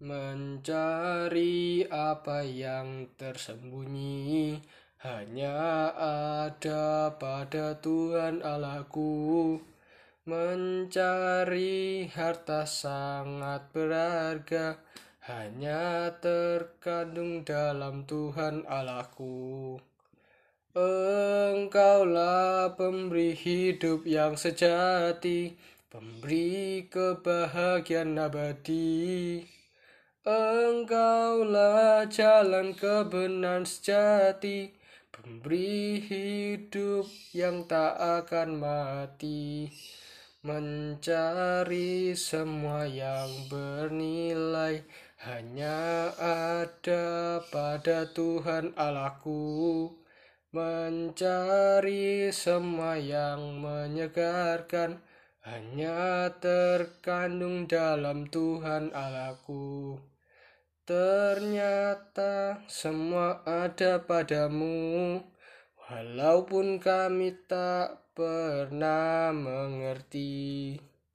Mencari apa yang tersembunyi hanya ada pada Tuhan Allahku. Mencari harta sangat berharga hanya terkandung dalam Tuhan Allahku. Engkaulah pemberi hidup yang sejati, pemberi kebahagiaan abadi. Engkaulah jalan kebenaran sejati, pemberi hidup yang tak akan mati. Mencari semua yang bernilai hanya ada pada Tuhan Allahku. Mencari semua yang menyegarkan hanya terkandung dalam Tuhan Allahku. Ternyata semua ada padamu, walaupun kami tak pernah mengerti.